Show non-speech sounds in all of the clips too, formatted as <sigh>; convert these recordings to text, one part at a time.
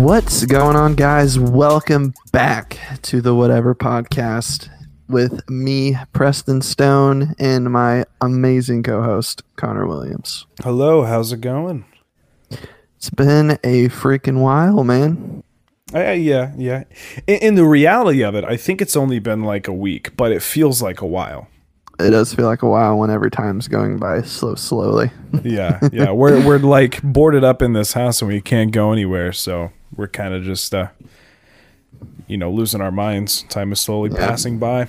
What's going on, guys? Welcome back to the Whatever Podcast with me, Preston Stone, and my amazing co host, Conner Williams. Hello, how's it going? It's been a freaking while, man. Uh, yeah, yeah. In, in the reality of it, I think it's only been like a week, but it feels like a while. It does feel like a while whenever time's going by so slowly. yeah, yeah. We're we're like boarded up in this house and we can't go anywhere, so we're kind of just uh you know, losing our minds. Time is slowly Yeah. passing by.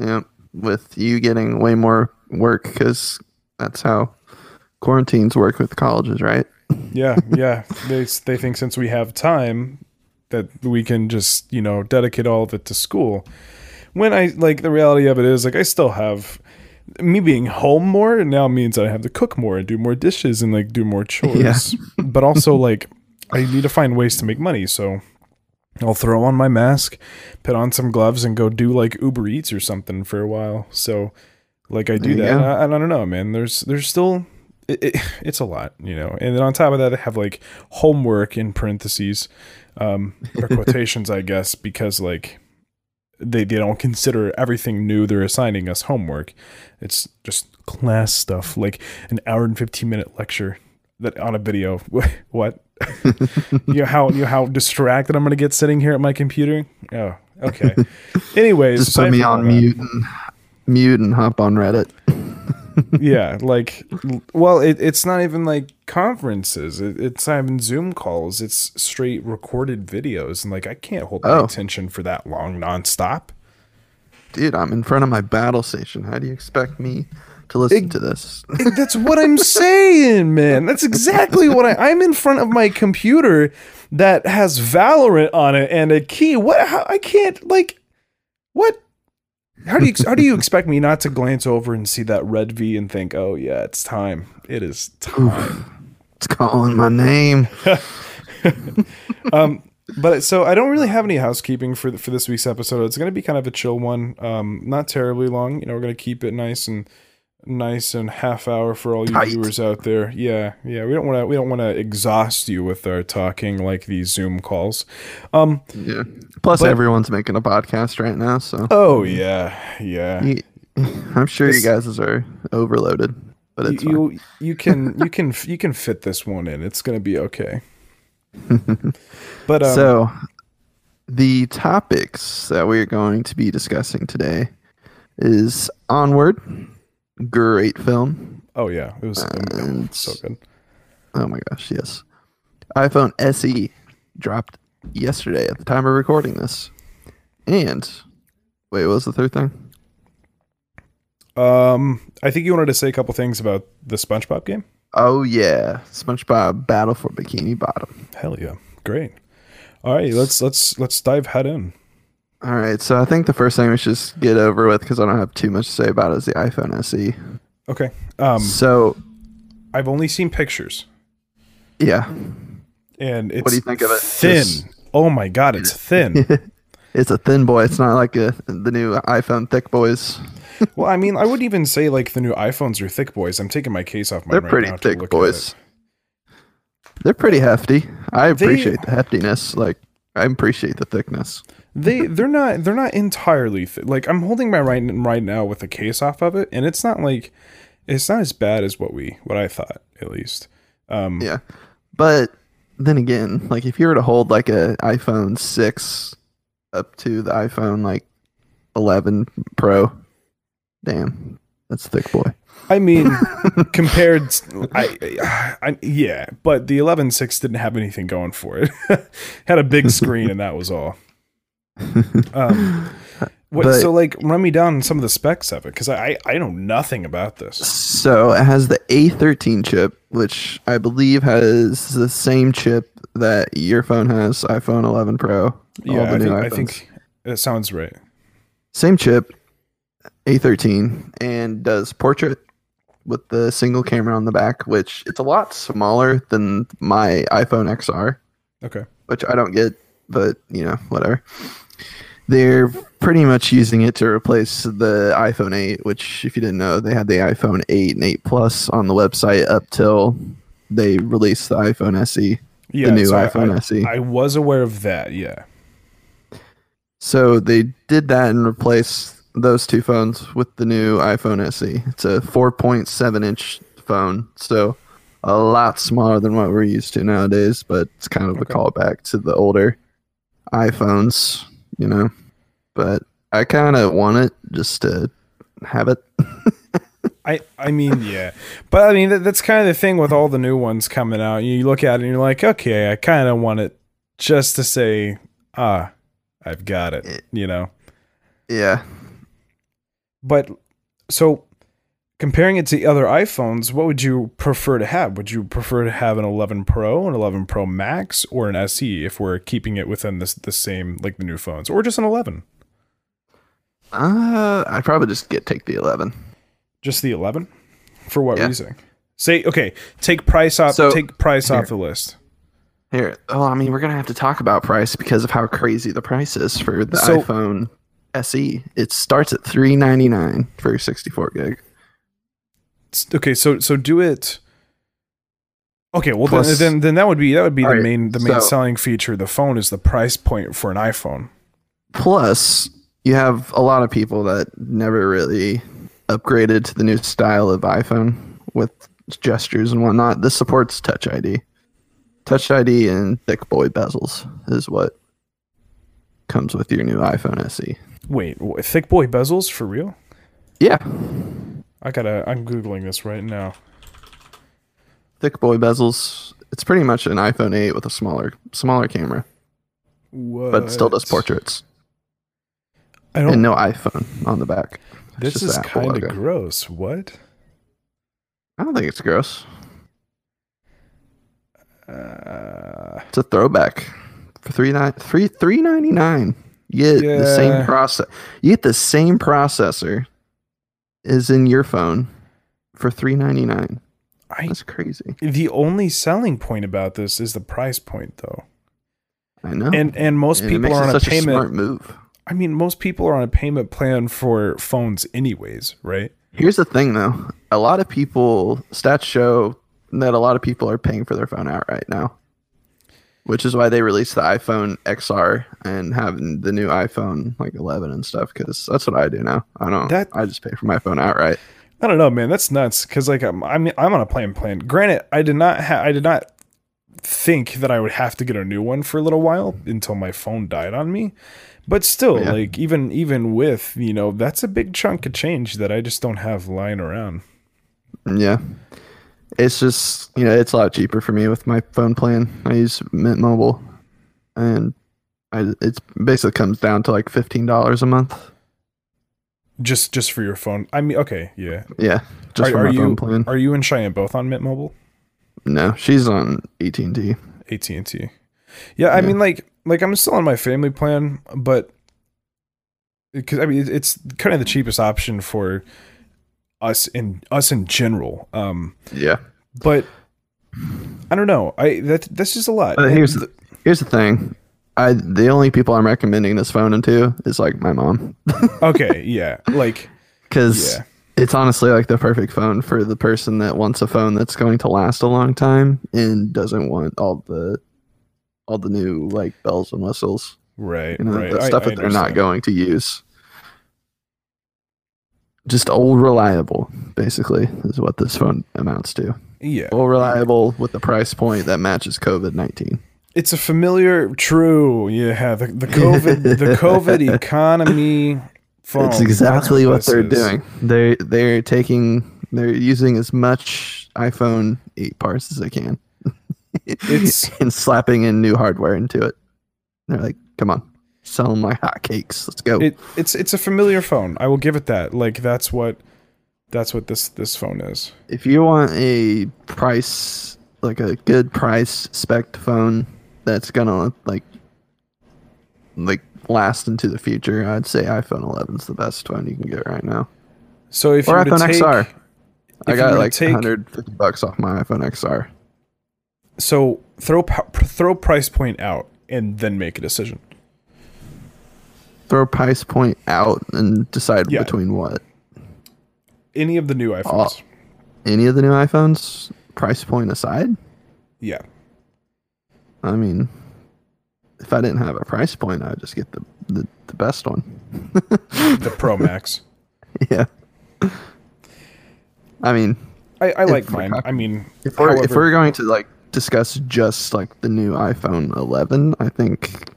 Yeah, with you getting way more work because that's how quarantines work with colleges, right? Yeah, <laughs> yeah. they they think since we have time that we can just, you know, dedicate all of it to school. When I like the reality of it is like I still have me being home more now means I have to cook more and do more dishes and like do more <laughs> chores. but also like I need to find ways to make money, so I'll throw on my mask, put on some gloves and go do like Uber Eats or something for a while. So like I do you that. And I, I don't know, man. There's there's still it, it, <laughs> it's a lot, you know. And then on top of that, I have like homework in parentheses, um, or <laughs> quotations, I guess, because like they they don't consider everything new they're assigning us homework. It's just class stuff, like an hour and fifteen minute lecture that on a video. <laughs> what? You know how you know how distracted I'm gonna get sitting here at my computer. Oh, okay. Anyways, Just put me on mute and mute and hop on Reddit. <laughs> yeah, like, well, it, it's not even like conferences. It, it's not even Zoom calls. It's straight recorded videos, and like, I can't hold my Oh. attention for that long nonstop. Dude, I'm in front of my battle station. How do you expect me to listen to this? That's what I'm saying, man. That's exactly what I. I'm in front of my computer that has Valorant on it and a key. What? How, I can't like. What? How do you how do you expect me not to glance over and see that red V and think, oh yeah, it's time. It is time. It's calling my name. <laughs> um, but so I don't really have any housekeeping for for this week's episode. It's going to be kind of a chill one, um, not terribly long. You know, we're going to keep it nice and nice and half hour for all you Tight. viewers out there. Yeah, yeah. We don't want to we don't want to exhaust you with our talking like these Zoom calls. Um. Yeah. Plus, But- everyone's making a podcast right now, so Oh yeah, yeah. you, <laughs> I'm sure This- you guys are overloaded, but it's fine. you you can <laughs> you can you can fit this one in. It's going to be okay. <laughs> but um, so, the topics that we're going to be discussing today is Onward, great film. oh yeah, it was and- so good. Oh my gosh, yes. iPhone SE dropped yesterday at the time of recording this. And wait, what was the third thing? Um, I think you wanted to say a couple things about the SpongeBob game. Oh yeah, SpongeBob Battle for Bikini Bottom. Hell yeah, great. All right, let's let's let's dive head in. All right, so I think the first thing we should just get over with because I don't have too much to say about it is the iPhone SE. Okay. Um, So I've only seen pictures, yeah, and it's What do you think of it? Thin. Just- Oh my god, it's <laughs> thin. it's a thin boy. It's not like a, the new iPhone thick boys. <laughs> well, I mean, I wouldn't even say like the new iPhones are thick boys. I'm taking my case off. my. They're right pretty thick boys. They're pretty hefty. I They- appreciate the heftiness. Like I appreciate the thickness. They they're not they're not entirely th- like I'm holding my right right now with the case off of it, and it's not like it's not as bad as what we what I thought at least. Um, Yeah. But then again, like if you were to hold like a iPhone 6 up to the iPhone like 11 Pro, damn, that's thick boy. I mean, <laughs> compared, I, I, yeah, but the 11.6 didn't have anything going for it. <laughs> Had a big screen, and that was all. Um, what, But- so, like, run me down some of the specs of it because I, I know nothing about this. So it has the A13 chip, which I believe has the same chip that your phone has, iPhone 11 Pro. Yeah, I think, I think it sounds right. same chip, A13, and does portrait with the single camera on the back, which it's a lot smaller than my iPhone XR. Okay. which I don't get, but you know, whatever. They're pretty much using it to replace the iPhone 8, which, if you didn't know, they had the iPhone 8 and 8 Plus on the website up till they released the iPhone SE. Yeah, the new so iPhone I, SE. I was aware of that. Yeah. So they did that and replaced those two phones with the new iPhone SE. It's a 4.7 inch phone, so a lot smaller than what we're used to nowadays, but it's kind of Okay. a callback to the older iPhones, you know. But I kind of want it just to have it. I I mean, yeah, but I mean that, that's kind of the thing with all the new ones coming out. You look at it and you're like, okay, I kind of want it just to say, ah, I've got it. You know. Yeah. But so comparing it to the other iPhones, what would you prefer to have? Would you prefer to have an 11 Pro, an 11 Pro Max, or an SE if we're keeping it within this the same like the new phones, or just an 11? Uh, I'd probably just get take the 11. Just the 11? For what Yeah. reason? Say okay, take price off So- take price here. off the list. Here, oh, I mean, we're gonna have to talk about price because of how crazy the price is for the So- iPhone SE. It starts at three ninety nine for sixty four gig. Okay, so so do it Okay, well Plus- then, then then that would be that would be the Alright, main the main so- selling feature of the phone is the price point for an iPhone. Plus, you have a lot of people that never really upgraded to the new style of iPhone with gestures and whatnot. This supports Touch ID. Touch ID and thick boy bezels is what comes with your new iPhone SE. Wait, thick boy bezels for real? Yeah, I gotta. I'm googling this right now. thick boy bezels. It's pretty much an iPhone 8 with a smaller smaller camera, What? but still does portraits I don't. and no iPhone on the back. It's this is kind of gross. What? I don't think it's gross. Uh, It's a throwback for three nine three three ninety nine. You get the same process. You get the same processor is in your phone for three ninety nine. That's crazy. the only selling point about this is the price point, though, I know. and and most And people are it on a payment. smart move. I mean, most people are on a payment plan for phones, anyways, right? Here's the thing, though. A lot of people stats show that a lot of people are paying for their phone outright now, which is why they released the iPhone XR and having the new iPhone like 11 and stuff. Because that's what I do now. I don't. That- I just pay for my phone outright. I don't know, man. That's nuts. Because like I'm, I'm, I'm on a plan plan. Granted, I did not, ha- I did not think that I would have to get a new one for a little while until my phone died on me. But still, Yeah. like even even with you know, that's a big chunk of change that I just don't have lying around. Yeah. It's just, you know, it's a lot cheaper for me with my phone plan. I use Mint Mobile and I it's basically comes down to like $15 a month. Just just for your phone. I mean, okay, yeah. Yeah. Just are, for are my you phone plan. are you and Cheyenne both on Mint Mobile? No, she's on AT&T. AT and T. Yeah, I Yeah. mean, like, like I'm still on my family plan, but because I mean, it's kind of the cheapest option for us in us in general. Um, Yeah. but I don't know. I that that's just a lot. Here's the, here's the thing. I the only people I'm recommending this phone into is like my mom <laughs> okay, yeah, like cuz yeah, it's honestly like the perfect phone for the person that wants a phone that's going to last a long time and doesn't want all the all the new like bells and whistles. right, you know, right. the stuff I that they're not going to use. Just old reliable, basically, is what this phone amounts to. Yeah, Old reliable with the price point that matches COVID nineteen. it's a familiar. True. Yeah, the the COVID <laughs> the COVID economy. Phone. It's exactly what this they're is. doing. They're, they're taking they're using as much iPhone eight parts as they can. It's- <laughs> and slapping in new hardware into it. They're like, come on, sell them like hotcakes. Let's go. it it's it's a familiar phone. I will give it that. Like that's what that's what this this phone is. if you want a price like a good price spec phone that's gonna like like last into the future i'd say iphone 11 is the best phone you can get right now So if or you iphone take, xr i got like take- 150 bucks off my iphone xr so throw throw price point out and then make a decision. Throw price point out and decide Yeah. between what Any of the new iPhones. any of the new iphones price point aside Yeah. I mean, if I didn't have a price point, I'd just get the the, the best one. <laughs> The Pro Max. <laughs> yeah. I mean, I, I like mine. I mean, if we're if we're going to like discuss just like the new iPhone 11, I think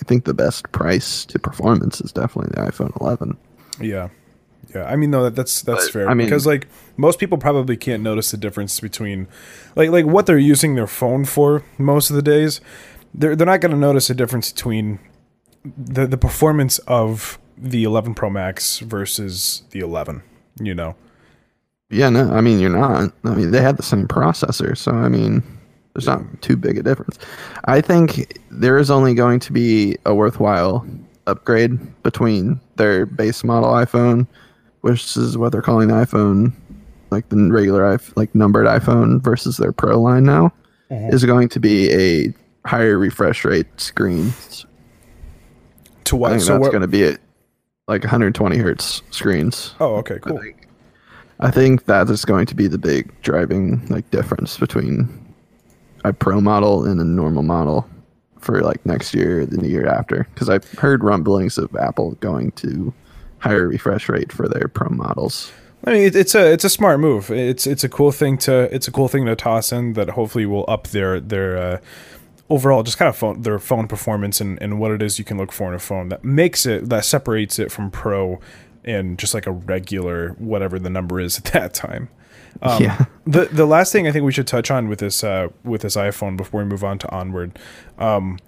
I think the best price to performance is definitely the iPhone 11. Yeah. Yeah, I mean, no, that, that's that's But, fair I mean- because like most people probably can't notice the difference between like like what they're using their phone for most of the days. They're they're not going to notice a difference between the the performance of the 11 Pro Max versus the 11. You know, Yeah, no, I mean you're not. I mean they had the same processor, so I mean there's not too big a difference. I think there is only going to be a worthwhile upgrade between their base model iPhone, which is what they're calling the iPhone, like the regular iPhone, like numbered iPhone, versus their Pro line now, mm-hmm. is going to be a higher refresh rate screen. to I what? think So that's what? going to be it, like 120 hertz screens. oh, okay, I cool. think, I think that is going to be the big driving like difference between a pro model and a normal model for like next year the year after. Because I've heard rumblings of Apple going to higher refresh rate for their pro models. I mean, it, it's a it's a smart move. It's it's a cool thing to it's a cool thing to toss in that hopefully will up their their uh, overall just kind of phone their phone performance and, and what it is you can look for in a phone that makes it that separates it from pro and just like a regular whatever the number is at that time. Um, Yeah. <laughs> The the last thing I think we should touch on with this uh, with this iPhone before we move on to onward. Um,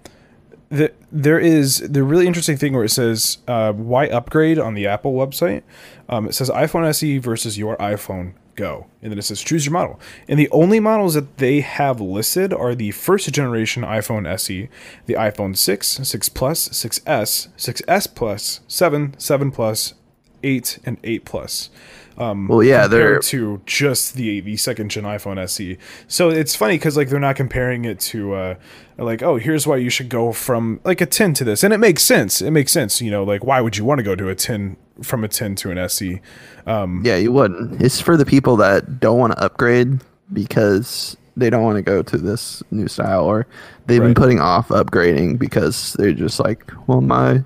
the, there is the really interesting thing where it says uh, why upgrade on the Apple website. Um, it says iPhone SE versus your iPhone Go, and then it says choose your model. And the only models that they have listed are the first generation iPhone SE, the iPhone 6, 6 Plus, 6S, 6S Plus, 7, 7 Plus, 8, and 8 Plus. Um, Well, yeah, they're to just the the second gen iPhone SE. So it's funny because like they're not comparing it to uh like oh here's why you should go from like a 10 to this, and it makes sense. It makes sense. You know like why would you want to go to a 10 from a 10 to an SE? Um, yeah, you wouldn't. It's for the people that don't want to upgrade because they don't want to go to this new style or they've Right. been putting off upgrading because they're just like, well, my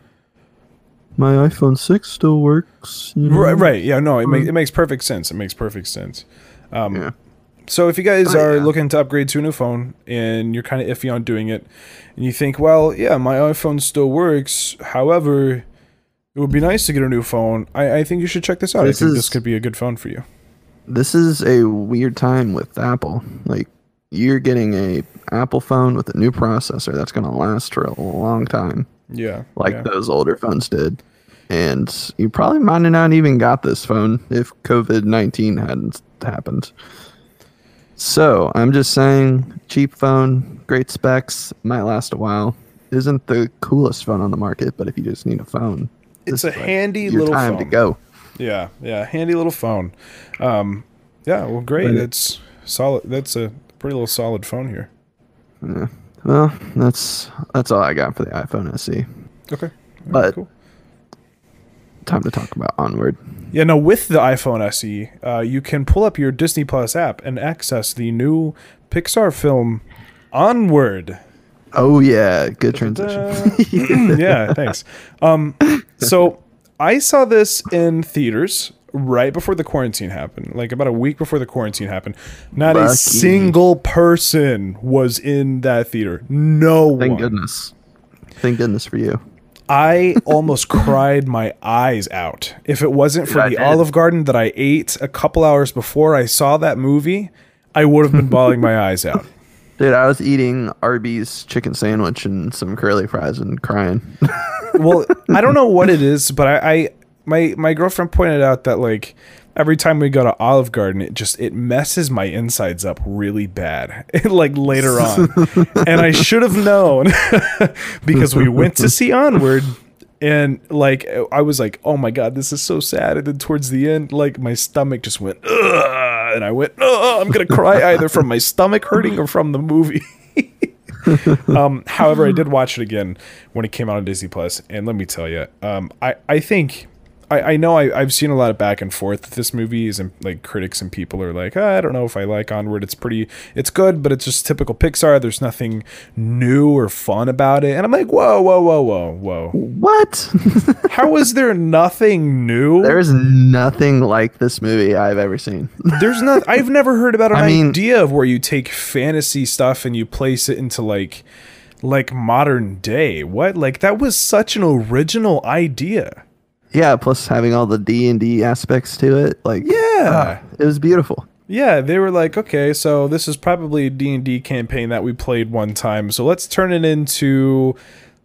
my iPhone 6 still works. You know? right, right. Yeah, no, it, makes it makes perfect sense. It makes perfect sense. Um, Yeah. So if you guys Oh, are yeah. looking to upgrade to a new phone and you're kind of iffy on doing it, and you think, well, yeah, my iPhone still works. However, it would be nice to get a new phone. I, I think you should check this out. This I think is- this could be a good phone for you. This is a weird time with Apple. Like you're getting a Apple phone with a new processor that's going to last for a long time, Yeah. like yeah. those older phones did. And you probably might have not even got this phone if COVID 19 hadn't happened. So I'm just saying, cheap phone, great specs, might last a while. Isn't the coolest phone on the market, but if you just need a phone, It's a like, handy your little time phone. to go. Yeah, yeah, handy little phone. Um, yeah, well, great. But- It's solid. That's a pretty little solid phone here. Yeah. Well, that's that's all I got for the iPhone SE. Okay, But- cool. Time to talk about Onward. Yeah, no, with the iPhone SE, uh, you can pull up your Disney Plus app and access the new Pixar film Onward. Oh yeah, good transition. <laughs> <laughs> yeah, thanks. Um, so I saw this in theaters right before the quarantine happened, like about a week before the quarantine happened. Not a single person was in that theater. No one. Thank one. goodness. Thank goodness for you. I almost <laughs> cried my eyes out. If it wasn't for I the. Olive Garden that I ate a couple hours before I saw that movie, I would have been bawling my eyes out. <laughs> <laughs> Dude, I was eating Arby's chicken sandwich and some curly fries and crying. Well, I don't know what it is, but I, I my my girlfriend pointed out that like every time we go to Olive Garden, it just it messes my insides up really bad. <laughs> like later <laughs> on, and I should have known <laughs> because we went to see Onward. And like I was like, oh my god, this is so sad. And then towards the end, like my stomach just went, Ugh, and I went, oh, I'm gonna cry either from my stomach hurting or from the movie. um, however, I did watch it again when it came out on Disney Plus, and let me tell you, um, I I think I, I know I, I've seen a lot of back and forth with this movie, and like critics and people are like, "Ah, I don't know if I like Onward. It's pretty, it's good, but it's just typical Pixar. There's nothing new or fun about it. And I'm like, whoa, whoa, whoa, whoa, whoa. What? <laughs> How is there nothing new? there is nothing like this movie I've ever seen. <laughs> There's not. I've never heard about an I mean- idea of where you take fantasy stuff and you place it into like, like modern day. What? Like that was such an original idea. Yeah, plus having all the D and D aspects to it, like Yeah. ah, it was beautiful. Yeah, they were like, okay, so this is probably a D&D campaign that we played one time. So let's turn it into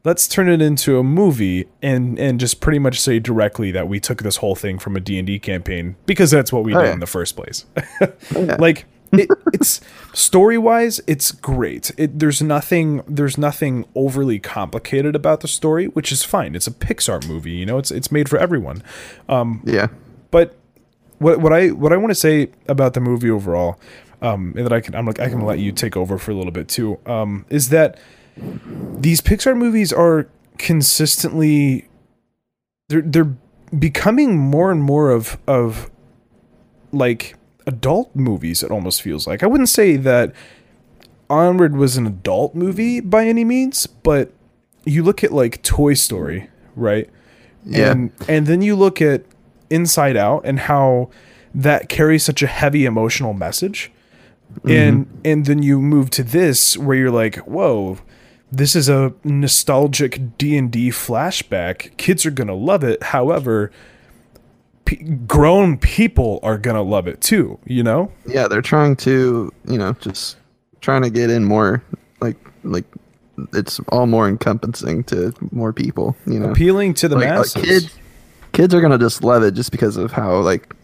let's turn it into a movie and and just pretty much say directly that we took this whole thing from a D&D campaign because that's what we Oh, did yeah. in the first place. <laughs> Yeah. like it, it's story-wise, it's great. It there's nothing there's nothing overly complicated about the story, which is fine. It's a Pixar movie, you know. It's it's made for everyone. yeah, But what what I what I want to say about the movie overall, um, and that I can I'm like I can let you take over for a little bit too, um, is that these Pixar movies are consistently they're they're becoming more and more of of like adult movies. It almost feels like I wouldn't say that Onward was an adult movie by any means, but you look at like Toy Story, right? yeah, And and then you look at Inside Out and how that carries such a heavy emotional message. Mm-hmm. And and then you move to this where you're like, "Whoa, this is a nostalgic D&D flashback. Kids are going to love it. However, p- grown people are to love it too, you know? yeah. They're trying to, you know, just trying to get in more, like, like it's all more encompassing to more people. You know, Appealing to the like, masses. kids, kids are gonna just love it just because of how like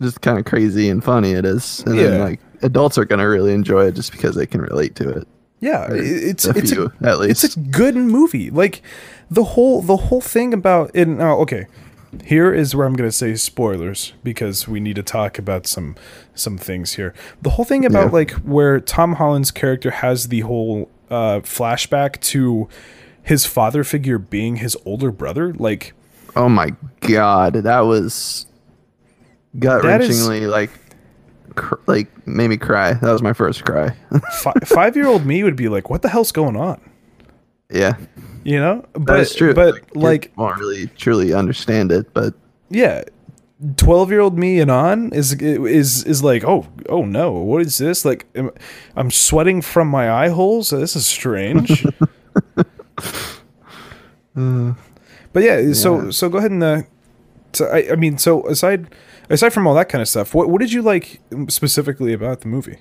just kind of crazy and funny it is, and Yeah. then like adults are gonna really enjoy it just because they can relate to it. yeah, Or it's a it's a, at least. it's a good movie. Like the whole the whole thing about it. Now, okay, here is where I'm gonna say spoilers because we need to talk about some some things here. The whole thing about Yeah. like where Tom Holland's character has the whole uh, flashback to his father figure being his older brother. Like oh my god, that was gut wrenchingly like cr- like made me cry. That was my first cry. <laughs> fi- five year old me would be like, "What the hell's going on?" Yeah, You know, but is true. But like, won't really truly understand it, but yeah. 12 year old me and on is is is like oh oh no what is this? Like am- i'm sweating from my eye holes? This is strange. <laughs> But yeah, so so go ahead and uh so I, I mean so aside aside from all that kind of stuff what what did you like specifically about the movie?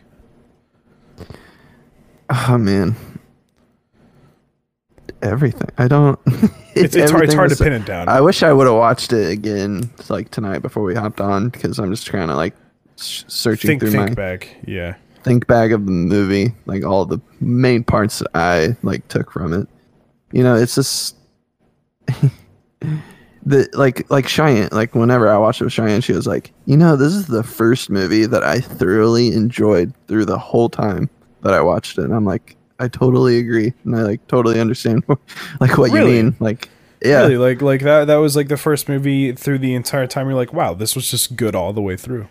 Oh man, everything. I don't. <laughs> it's, it's hard it's hard to pin it down I wish I would have watched it again, like tonight before we hopped on, because I'm just trying to like searching think through think my back yeah think bag of the movie, like all the main parts that I like took from it. You know, it's just <laughs> the like like Cheyenne. Like whenever I watched it with Cheyenne, she was like, you know, this is the first movie that I thoroughly enjoyed through the whole time that I watched it. And I'm like, I totally agree, and I like totally understand <laughs> like what Really? you mean. Like, yeah, really like like that that was like the first movie through the entire time you're like wow this was just good all the way through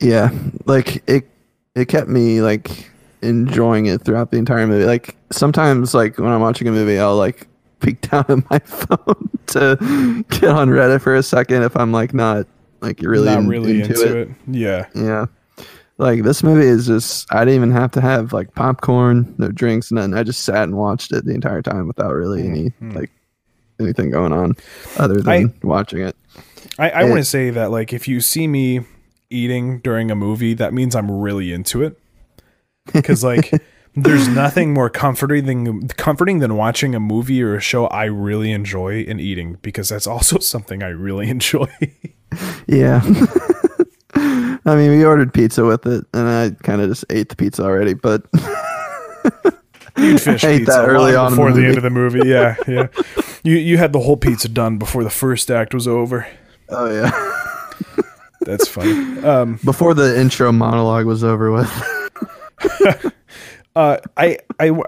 Yeah, like it it kept me like enjoying it throughout the entire movie. Like sometimes like when I'm watching a movie, I'll like peek <laughs> down at my phone <laughs> to get on Reddit for a second if I'm like not like really, not really into, it. yeah Yeah. Like this movie is just I didn't even have to have like popcorn, no drinks, nothing. I just sat and watched it the entire time without really any Mhm. like anything going on other than watching it. I, I want to say that like if you see me eating during a movie, that means I'm really into it. <laughs> Because like there's nothing more comforting than comforting than watching a movie or a show I really enjoy and eating because that's also <laughs> something I really <laughs> enjoy. Yeah. <laughs> I mean, we ordered pizza with it, and I kind of just ate the pizza already. But <laughs> You'd finish I ate pizza that early on before the the, end of the movie. Yeah, <laughs> yeah. You you had the whole pizza done before the first act was over. oh yeah, That's funny. Um, before the intro monologue was over with. uh, I I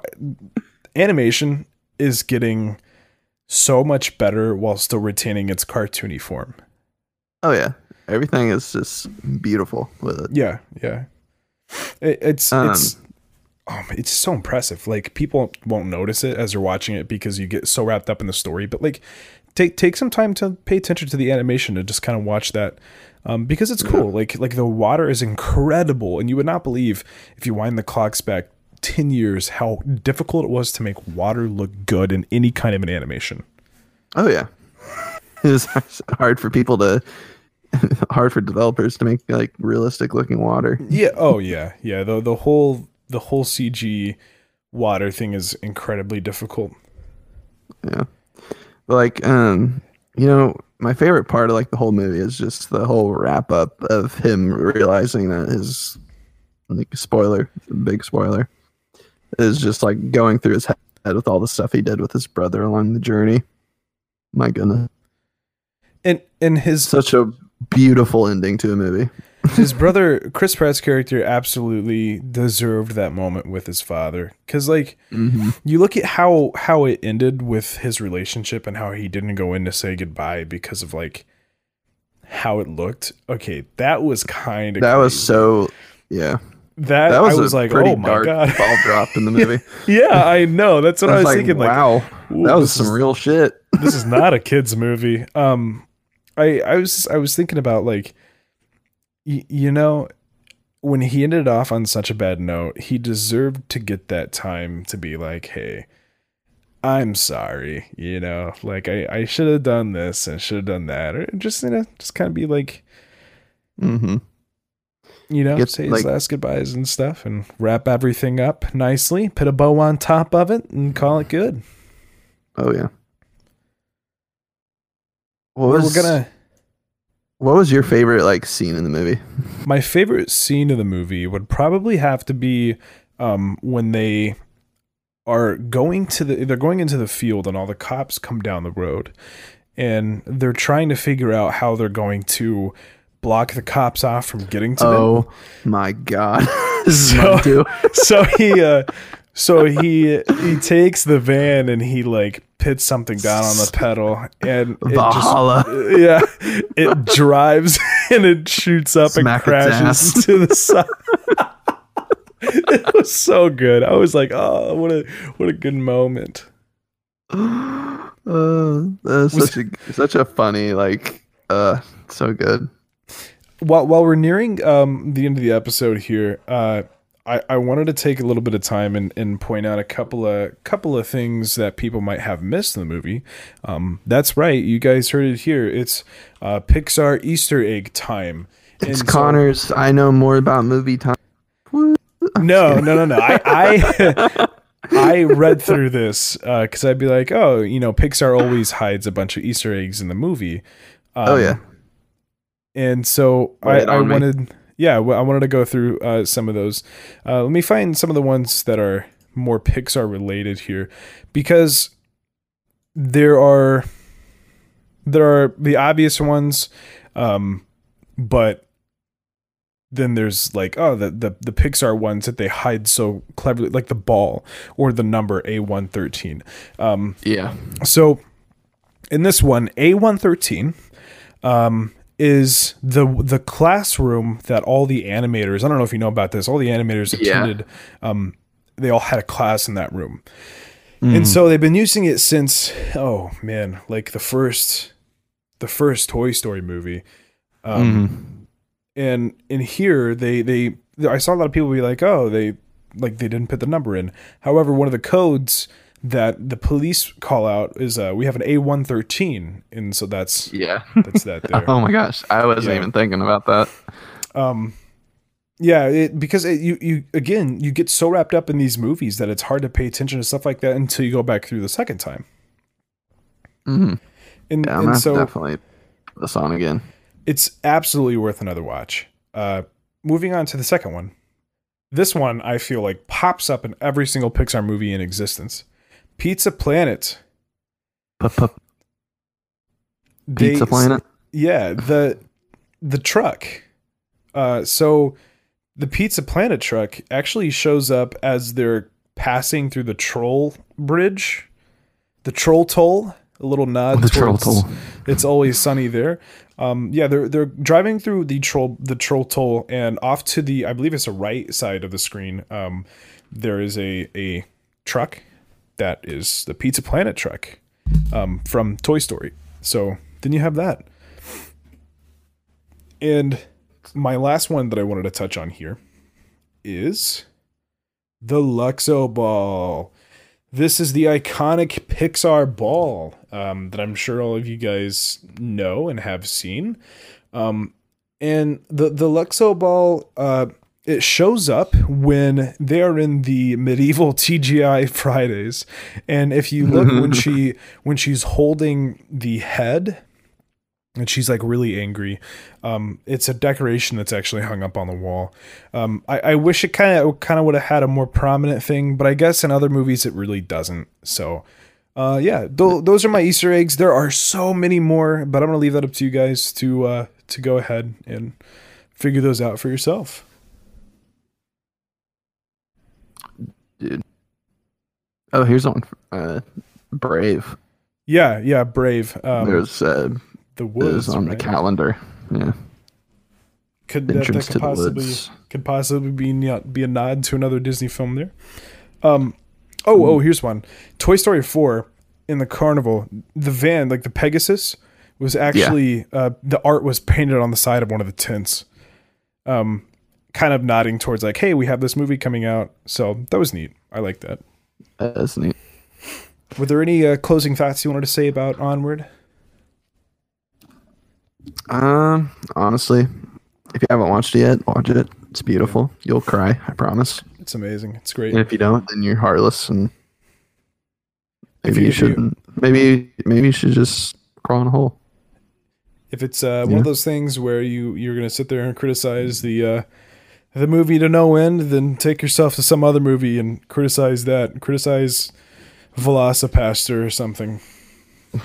animation is getting so much better while still retaining its cartoony form. Oh yeah, everything is just beautiful with it. Yeah, yeah. It, it's Um, it's oh, it's so impressive. Like people won't notice it as they're watching it because you get so wrapped up in the story. But like, take take some time to pay attention to the animation and just kind of watch that. Um, because it's cool. Like like the water is incredible, and you would not believe if you wind the clocks back ten years how difficult it was to make water look good in any kind of an animation. Oh yeah, <laughs> it was hard for people to, <laughs> hard for developers to make like realistic looking water. Yeah. <laughs> Oh yeah. Yeah. The the whole the whole CG water thing is incredibly difficult. Yeah, but like um, you know, my favorite part of like the whole movie is just the whole wrap up of him realizing that his like spoiler, big spoiler, is just like going through his head with all the stuff he did with his brother along the journey. My goodness, And and his such a beautiful ending to a movie. <laughs> his brother <laughs> Chris Pratt's character absolutely deserved that moment with his father cuz like Mm-hmm. you look at how how it ended with his relationship and how he didn't go in to say goodbye because of like how it looked. Okay, that was kind of That was so yeah. that, That was, I was a like, "Oh my god." ball drop in the movie. <laughs> yeah, I know. That's what I was, like, thinking wow, ooh, that was some is- real shit. this is not a kids movie. Um, I I was I was thinking about like, y- you know, when he ended off on such a bad note, he deserved to get that time to be like, hey, I'm sorry, you know, like I I should have done this and should have done that, or just you know, just kind of be like, mm-hmm. you know, Get, say his like- last goodbyes and stuff, and wrap everything up nicely, put a bow on top of it, and call it good. Oh yeah. What We're was gonna. what was your favorite like scene in the movie? <laughs> My favorite scene of the movie would probably have to be um, when they are going to the they're going into the field and all the cops come down the road and they're trying to figure out how they're going to block the cops off from getting to them. Oh my god, <laughs> So-. <laughs> So he uh so he he takes the van and he like pits something down on the pedal and it just Valhalla. yeah, it drives <laughs> and it shoots up Smack and crashes <laughs> to the side. <laughs> it was so good. I was like, oh, what a what a good moment. <sighs> uh, Was- such a such a funny like uh so good. While while we're nearing um the end of the episode here, uh I, I wanted to take a little bit of time and, and point out a couple of couple of things that people might have missed in the movie. Um, that's right, you guys heard it here. It's uh, Pixar Easter egg time. It's And so- Conner's. I know more about movie time. No, no, no, no. I I, <laughs> I read through this because I'd be like, oh, you know, Pixar always hides a bunch of Easter eggs in the movie. Um, Oh yeah, and so I, I on me. Yeah, well, I wanted to go through uh, some of those. Uh, let me find some of the ones that are more Pixar related here, because there are there are the obvious ones, um, but then there's like oh the, the the Pixar ones that they hide so cleverly, like the ball or the number A one thirteen. Um, yeah. so in this one, A113 um, is the the classroom that all the animators, I don't know if you know about this, all the animators Yeah. attended um, they all had a class in that room. And so they've been using it since oh man, like the first the first Toy Story movie. Um, and in here they they I saw a lot of people be like, "Oh, they like they didn't put the number in." However, one of the codes that the police call out is uh we have an A113 and so that's Yeah. that's that <laughs> there. oh my gosh, I wasn't Yeah. even thinking about that. Um yeah, it, because it, you you again, you get so wrapped up in these movies that it's hard to pay attention to stuff like that until you go back through the second time. hmm And, Yeah, and so definitely this on again. it's absolutely worth another watch. Uh, moving on to the second one. This one I feel like pops up in every single Pixar movie in existence. Pizza Planet. P-p- They- Pizza Planet. Yeah, the the truck. Uh, so the Pizza Planet truck actually shows up as they're passing through the troll bridge, the troll toll. A little nod. The troll toll. It's always sunny there. Um, yeah, they're they're driving through the troll the troll toll, and off to the I believe it's the right side of the screen. Um, there is a a truck that is the Pizza Planet truck um, from Toy Story. So then you have that. And my last one that I wanted to touch on here is the Luxo Ball. This is the iconic Pixar ball um, that I'm sure all of you guys know and have seen. Um, and the the Luxo Ball uh, it shows up when they are in the medieval <laughs> TGI Fridays, and if you look when she when she's holding the head and she's like really angry. Um, it's a decoration that's actually hung up on the wall. Um, I, I wish it kind of kind of would have had a more prominent thing, but I guess in other movies it really doesn't. So, uh, yeah, th- those are my Easter eggs. There are so many more, but I'm gonna leave that up to you guys to uh, to go ahead and figure those out for yourself. Dude. Oh, here's one. Uh, Brave. Yeah, yeah, brave. Um, There's uh, the woods on right? the calendar. Yeah. could that, that could possibly woods. could possibly be be a nod to another Disney film there. Um, oh oh, here's one. Toy Story four in the carnival. The van, like the Pegasus, was actually uh, the art was painted on the side of one of the tents. Um, kind of nodding towards like, hey, we have this movie coming out. So that was neat. I like that. That's neat. Were there any uh, closing thoughts you wanted to say about Onward? Um, honestly, if you haven't watched it yet, watch it. It's beautiful. You'll cry, I promise. It's amazing. It's great. And if you don't, then you're heartless and maybe you- you, you- shouldn't. Maybe maybe you should just crawl in a hole. if it's uh, one of those things where you you're gonna sit there and criticize the uh, the movie to no end, then take yourself to some other movie and criticize that. Criticize Velocipastor or something. <laughs>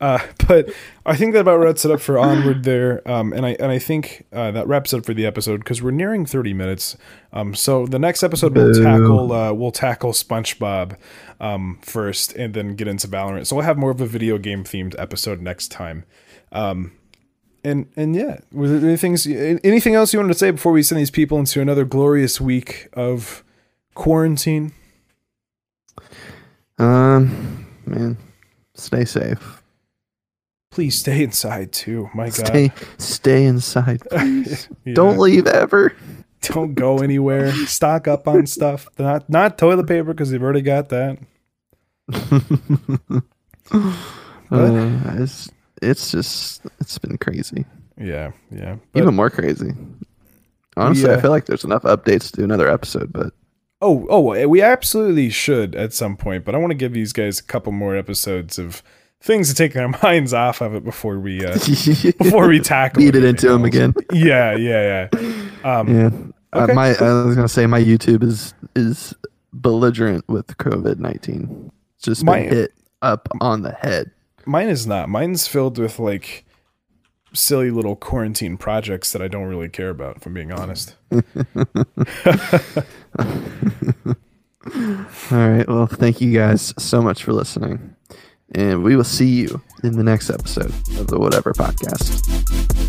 uh, but I think that about wraps it up for onward there, um, and I and I think uh, that wraps it up for the episode because we're nearing thirty minutes. Um, so the next episode we'll tackle uh, we'll tackle SpongeBob um, first, and then get into Valorant. So we'll have more of a video game themed episode next time. Um, and and yeah, was there anything anything else you wanted to say before we send these people into another glorious week of quarantine? Um, man, stay safe. Please stay inside too. My God, Stay stay inside. <laughs> please. Yeah. Don't leave ever. don't go anywhere. Stock up on stuff. Not not toilet paper because they've already got that. <laughs> Uh, it's it's just it's been crazy. Yeah, yeah. But, Even more crazy. Honestly, uh, I feel like there's enough updates to do another episode, but oh, oh, we absolutely should at some point. But I want to give these guys a couple more episodes of things to take their <laughs> minds off of it before we uh, <laughs> before we tackle beat it into them again. <laughs> Yeah, yeah, yeah. Um, Yeah. Uh, my I was gonna say my YouTube is is belligerent with COVID nineteen. It's just been My- hit up on the head. Mine is not. Mine's filled with like silly little quarantine projects that I don't really care about, if I'm being honest. <laughs> All right. Well, thank you guys so much for listening, and we will see you in the next episode of the Whatever Podcast.